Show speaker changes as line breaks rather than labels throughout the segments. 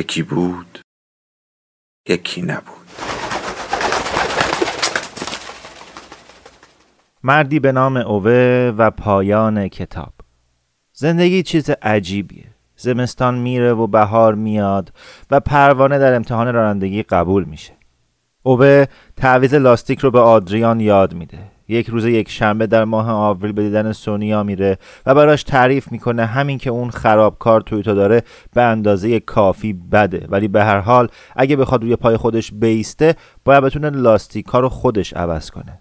یکی بود یکی نبود.
مردی به نام اوه و پایان کتاب. زندگی چیز عجیبیه. زمستان میره و بهار میاد و پروانه در امتحان رانندگی قبول میشه. اوه تعویز لاستیک رو به آدریان یاد میده. یک روز یک شنبه در ماه آوریل به دیدن سونیا میره و براش تعریف می‌کنه همین که اون خرابکار توی تو داره به اندازه کافی بده. ولی به هر حال اگه بخواد روی پای خودش بیسته باید بتونه لاستیکا رو خودش عوض کنه.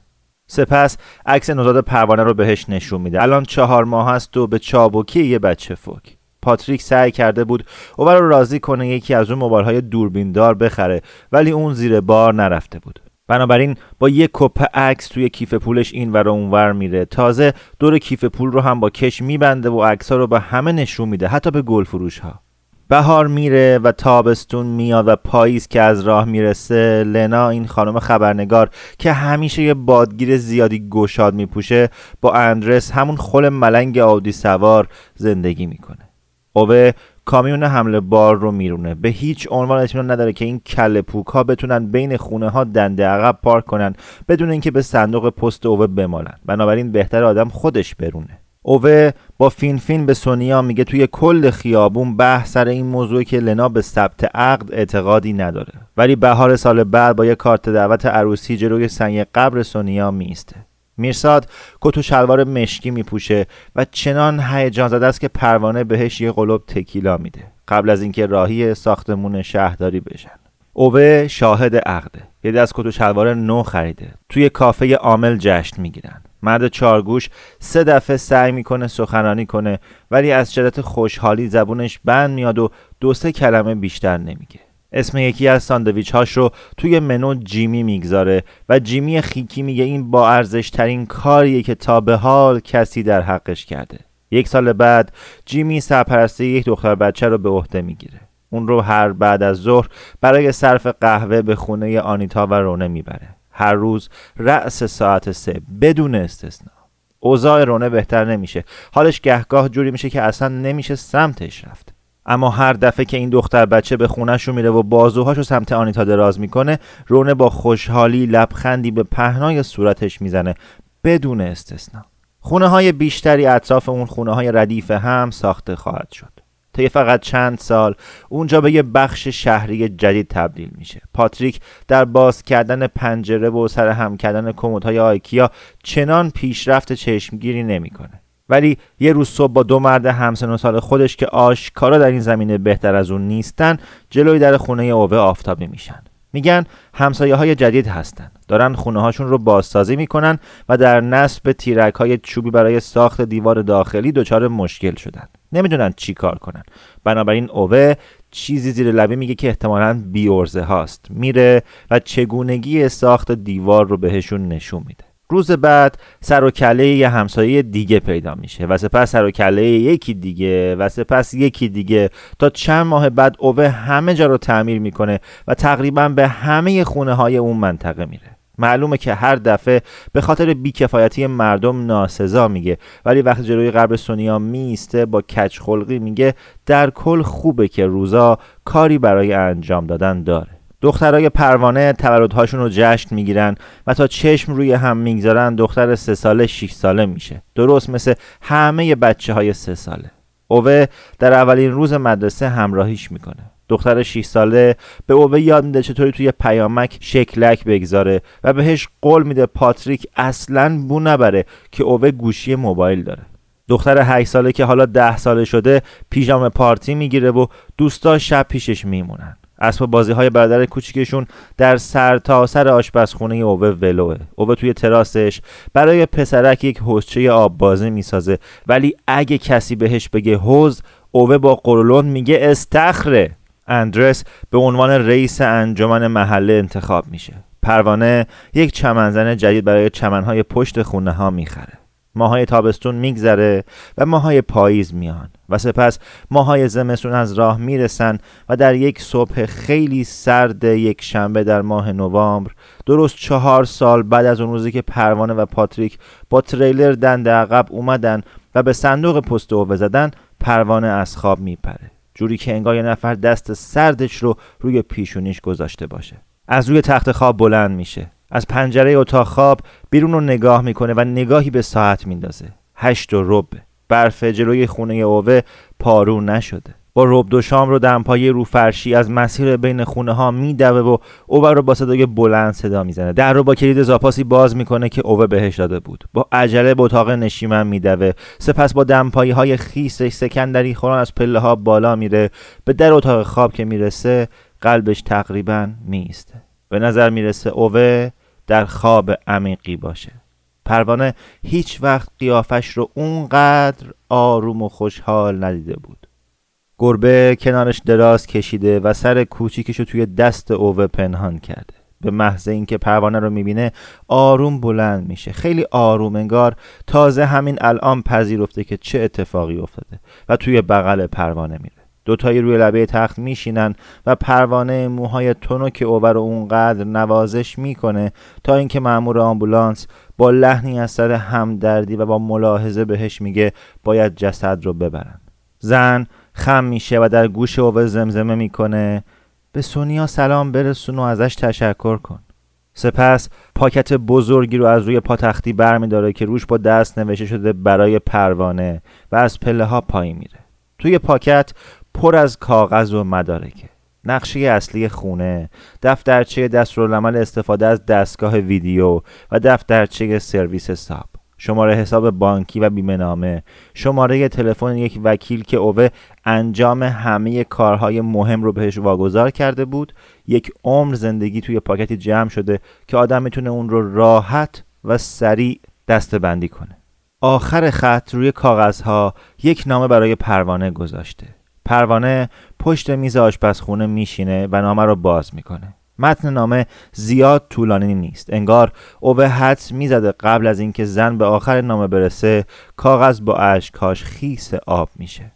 سپس عکس نوزاد پروانه رو بهش نشون میده. الان چهار ماه هست و به چابکی یه بچه فوک. پاتریک سعی کرده بود او رو راضی کنه یکی از اون موبایل دوربیندار بخره ولی اون زیر بار نرفته بود. بنابراین با یک کپ عکس توی کیف پولش این ور اونور میره. تازه دور کیف پول رو هم با کش میبنده و عکس ها رو به همه نشون میده حتی به گل فروش ها بهار میره و تابستون میاد و پاییز که از راه می‌رسه. لنا این خانم خبرنگار که همیشه یه بادگیر زیادی گشاد میپوشه با اندرس همون خل ملنگ عادی سوار زندگی می‌کنه. اوه کامیون حمل بار رو میرونه. به هیچ عنوان اطمینان نداره که این کله پوک ها بتونن بین خونه ها دنده عقب پارک کنن بدون اینکه به صندوق پست اوه بمالن. بنابراین بهتر آدم خودش برونه. اوه با فین فین به سونیا میگه توی کل خیابون بحث سر این موضوع که لنا به ثبت عقد اعتقادی نداره. ولی بهار سال بعد با یه کارت دعوت عروسی جلوی سنگ قبر سونیا میسته میرساد. کت و شلوار مشکی میپوشه و چنان هیجان زده است که پروانه بهش یه قلوب تکیلا میده. قبل از اینکه راهی ساختمون شهرداری بشن. اوه شاهد عقده یه دست کت و شلوار نو خریده. توی کافه عامل جشن می‌گیرن. مرد چارگوش سه دفعه سعی می‌کنه سخنرانی کنه ولی از شدت خوشحالی زبونش بند میاد و دو سه کلمه بیشتر نمیگه. اسم یکی از ساندویچ هاش رو توی منو جیمی می‌گذاره و جیمی خیکی میگه این با ارزش ترین کاریه که تا به حال کسی در حقش کرده. یک سال بعد جیمی سرپرستی یک دختر بچه رو به عهده می‌گیره. اون رو هر بعد از ظهر برای صرف قهوه به خونه آنیتا و رونه می‌بره. هر روز رأس ساعت سه بدون استثنا. اوضاع رونه بهتر نمیشه. حالش گهگاه جوری میشه که اصلا نمیشه سمتش رفت. اما هر دفعه که این دختر بچه به خونش رو میره و بازوهاشو سمت آنیتا دراز می‌کنه رونه با خوشحالی لبخندی به پهنای صورتش می‌زنه بدون استثنا. خونه های بیشتری اطراف اون خونه های ردیف هم ساخته خواهد شد. طی فقط چند سال اونجا به یه بخش شهری جدید تبدیل میشه. پاتریک در باز کردن پنجره و سر هم کردن کمدهای آیکیا چنان پیشرفت چشمگیری نمی‌کنه. ولی یه روز صبح با دو مرد همسن و سال خودش که آشکارا در این زمینه بهتر از اون نیستن جلوی در خونه اوه آفتابی میشن میگن همسایه های جدید هستن. دارن خونه هاشون رو بازسازی می‌کنن و در نصب تیرک های چوبی برای ساخت دیوار داخلی دچار مشکل شدن. نمی‌دونن چی کار کنن. بنابراین اوه چیزی زیر لبی میگه که احتمالا بیورزه هاست. میره و چگونگی ساخت دیوار رو بهشون نشون میده. روز بعد سر و کله یه همسایه دیگه پیدا میشه و سپس سر و کله یکی دیگه و سپس یکی دیگه تا چند ماه بعد اوه همه جا رو تعمیر می‌کنه و تقریبا به همه خونه های اون منطقه میره. معلومه که هر دفعه به خاطر بیکفایتی مردم ناسزا میگه ولی وقتی جلوی قبر سونیا میسته با کچ خلقی میگه در کل خوبه که روزا کاری برای انجام دادن داره. دخترای پروانه تولدهاشون رو جشن می‌گیرن و تا چشم روی هم می‌گذارن دختر سه ساله 6 ساله میشه. درست مثل همه بچه های سه ساله. اوه در اولین روز مدرسه همراهیش می‌کنه. دختر 6 ساله به اوه یاد میده چطوری توی پیامک شکلک بگذاره و بهش قول میده پاتریک اصلا بو نبره که اوه گوشی موبایل داره. دختر 8 ساله که حالا 10 ساله شده پیژام پارتی می‌گیره و دوستا شب پیشش میمونن. اسباب بازی های برادر کوچیکشون در سر تا سر آشپزخونه اوه ولوه اوه توی تراسش برای پسرک یک حوزچه آب بازی می‌سازه. ولی اگه کسی بهش بگه حوز اوه با قرولون میگه استخره. اندرس به عنوان رئیس انجمن محله انتخاب میشه. پروانه یک چمنزن جدید برای چمنهای پشت خونه ها می‌خره. ماهای تابستون میگذره و ماهای پاییز میان و سپس ماهای زمستون از راه می‌رسن و در یک صبح خیلی سرد یک شنبه در ماه نوامبر درست چهار سال بعد از اون روزی که پروانه و پاتریک با تریلر دند عقب اومدن و به صندوق پست اوه زدن پروانه از خواب میپره. جوری که انگار یه نفر دست سردش رو روی پیشونیش گذاشته باشه. از روی تخت خواب بلند میشه. از پنجره اتاق خواب بیرون رو نگاه می‌کنه و نگاهی به ساعت میندازه. هشت و رب برف جلوی خونه اوه پارو نشده. با رب دو شام رو دمپایی رو فرشی از مسیر بین خونه ها میدوه و اوه رو با صدای بلند صدا می‌زنه. در رو با کلید زاپاسی باز می‌کنه که اوه بهش داده بود. با عجله به اتاق نشیمن میدوه. سپس با دمپایی های خیسش سکندری خوران از پله ها بالا میره. به در اتاق خواب که می‌رسه قلبش تقریبا میسته به نظر می‌رسه اوه در خواب عمیقی باشه. پروانه هیچ وقت قیافش رو اونقدر آروم و خوشحال ندیده بود. گربه کنارش دراز کشیده و سر کوچیکش رو توی دست اوه پنهان کرده. به محض اینکه پروانه رو می‌بینه آروم بلند میشه. خیلی آروم انگار تازه همین الان پذیرفته که چه اتفاقی افتاده و توی بغل پروانه میره. دوتایی روی لبه تخت میشینن و پروانه موهای که اوور رو اونقدر نوازش می‌کنه تا اینکه مأمور آمبولانس با لحنی از سر همدردی و با ملاحظه بهش میگه باید جسد رو ببرن. زن خم میشه و در گوش اوه زمزمه می‌کنه. به سونیا سلام برسون و ازش تشکر کن. سپس پاکت بزرگی رو از روی پاتختی برمیداره که روش با دست نوشته شده برای پروانه و از پله ها پایین میره. توی پاکت پر از کاغذ و مدارکه. نقشه اصلی خونه دفترچه دستورالعمل استفاده از دستگاه ویدیو و دفترچه سرویس ساب شماره حساب بانکی و بیمه نامه شماره تلفن یک وکیل که اوه انجام همه کارهای مهم رو بهش واگذار کرده بود. یک عمر زندگی توی پاکتی جمع شده که آدم می‌تونه اون رو راحت و سریع دستبندی کنه. آخر خط روی کاغذها یک نامه برای پروانه گذاشته. پروانه پشت میز آشپزخونه میشینه و نامه رو باز می‌کنه. متن نامه زیاد طولانی نیست. انگار اوه حدس می‌زده قبل از اینکه زن به آخر نامه برسه کاغذ با اشکاش خیس آب میشه.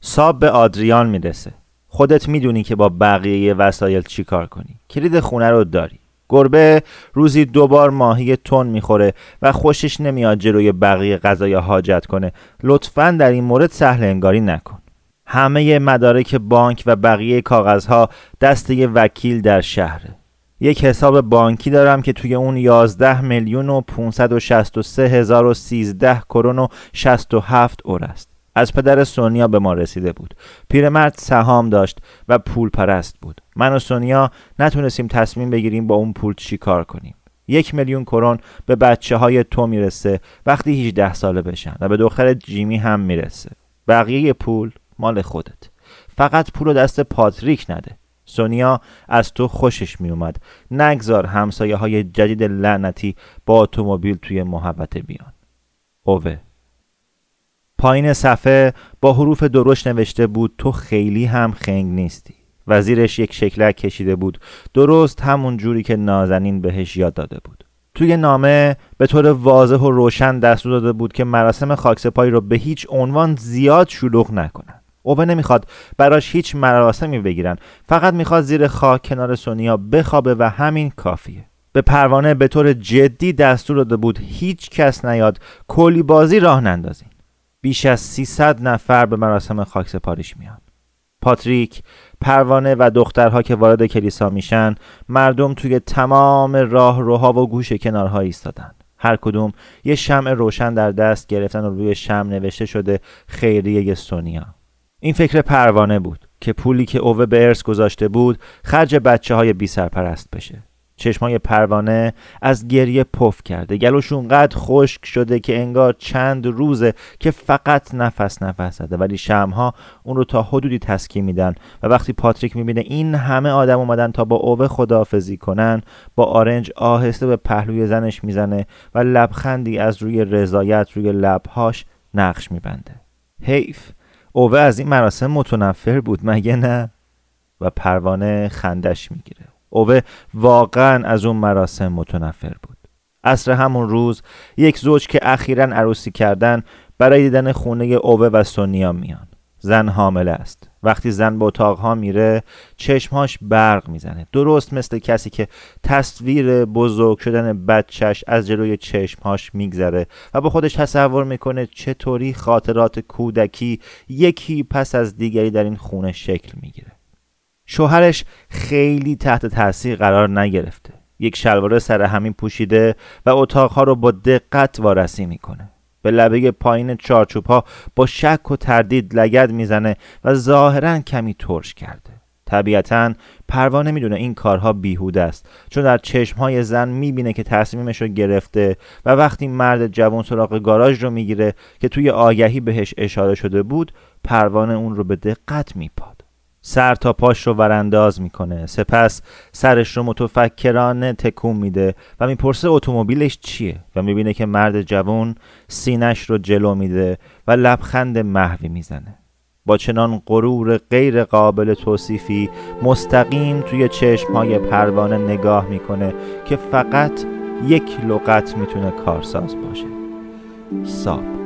ساب به آدریان می‌رسه. خودت می‌دونی که با بقیه وسایل چی کار کنی. کلید خونه رو داری. گربه روزی دوبار ماهی تون می‌خوره و خوشش نمیاد جلوی بقیه غذای حاجت کنه. لطفا در این مورد سهل انگاری نکن. همه مدارک بانک و بقیه کاغذها دست یه وکیل در شهره یک حساب بانکی دارم که توی اون 11 میلیون و 563 هزار و 13 کرون و 67 اور است. از پدر سونیا به ما رسیده بود. پیرمرد سهام داشت و پول پرست بود. من و سونیا نتونستیم تصمیم بگیریم با اون پول چی کار کنیم. یک میلیون کرون به بچه های تو می‌رسه وقتی 18 ساله بشن و به دختر جیمی هم می‌رسه. بقیه پول؟ مال خودت. فقط پول دست پاتریک نده. سونیا از تو خوشش می اومد نگذار همسایه های جدید لعنتی با اتومبیل توی محبت بیان. اوه. پایین صفحه با حروف درشت نوشته بود تو خیلی هم خنگ نیستی. وزیرش یک شکلک کشیده بود. درست همون جوری که نازنین بهش یاد داده بود. توی نامه به طور واضح و روشن دستور داده بود که مراسم خاکسپایی رو به هیچ عنوان زیاد شلوغ نکنن. اوه نمی‌خواد. براش هیچ مراسمی بگیرن. فقط می‌خواد زیر خاک کنار سونیا بخوابه و همین کافیه. به پروانه به طور جدی دستور داده بود هیچ کس نیاد کلی بازی راه نندازین. بیش از 300 نفر به مراسم خاک سپاریش میان. پاتریک پروانه و دخترها که وارد کلیسا میشن مردم توی تمام راه روها و گوش کنارها ایستادن. هر کدوم یه شمع روشن در دست گرفتن و روی شمع نوشته شده خیریه سونیا. این فکر پروانه بود که پولی که اوه به ارث گذاشته بود خرج بچه های بی سرپرست بشه. چشمای پروانه از گریه پف کرده. گلوش اونقدر خشک شده که انگار چند روزه که فقط نفس نفس زده. ولی شمها اون رو تا حدودی تسکین میدن و وقتی پاتریک می‌بینه این همه آدم اومدن تا با اوه خداحافظی کنن با آرنج آهسته به پهلوی زنش می‌زنه و لبخندی از روی رضایت روی لبهاش نقش میبنده. حیف. اوه از این مراسم متنفر بود مگه نه؟ و پروانه خندش می‌گیره. اوه واقعا از اون مراسم متنفر بود. عصر همون روز یک زوج که اخیرا عروسی کردن برای دیدن خونه اوه و سونیا میان. زن حامله است. وقتی زن به اتاقها میره چشمهاش برق می‌زنه. درست مثل کسی که تصویر بزرگ شدن بچهش از جلوی چشمهاش میگذره و با خودش تصور می‌کنه چطوری خاطرات کودکی یکی پس از دیگری در این خونه شکل می‌گیره. شوهرش خیلی تحت تاثیر قرار نگرفته. یک شلوار سر همین پوشیده و اتاقها رو با دقت وارسی می‌کنه. به لبه پایین چارچوب ها با شک و تردید لگد می‌زنه و ظاهرا کمی ترش کرده. طبیعتا پروانه می‌دونه این کارها بیهوده است چون در چشمهای زن می‌بینه که تصمیمش رو گرفته و وقتی مرد جوان سراغ گاراژ رو می‌گیره که توی آگهی بهش اشاره شده بود پروانه اون رو به دقت میپاد سر تا پاش رو ورانداز می‌کنه. سپس سرش رو متفکرانه تکون میده و می‌پرسه اتومبیلش چیه و می‌بینه که مرد جوان سینش رو جلو میده و لبخند محوی می‌زنه. با چنان غرور غیر قابل توصیفی مستقیم توی چشمهای پروانه نگاه می‌کنه که فقط یک لغت می‌تونه کارساز باشه. ساب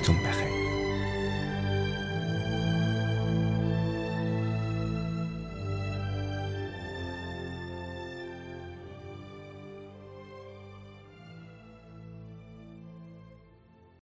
中南海。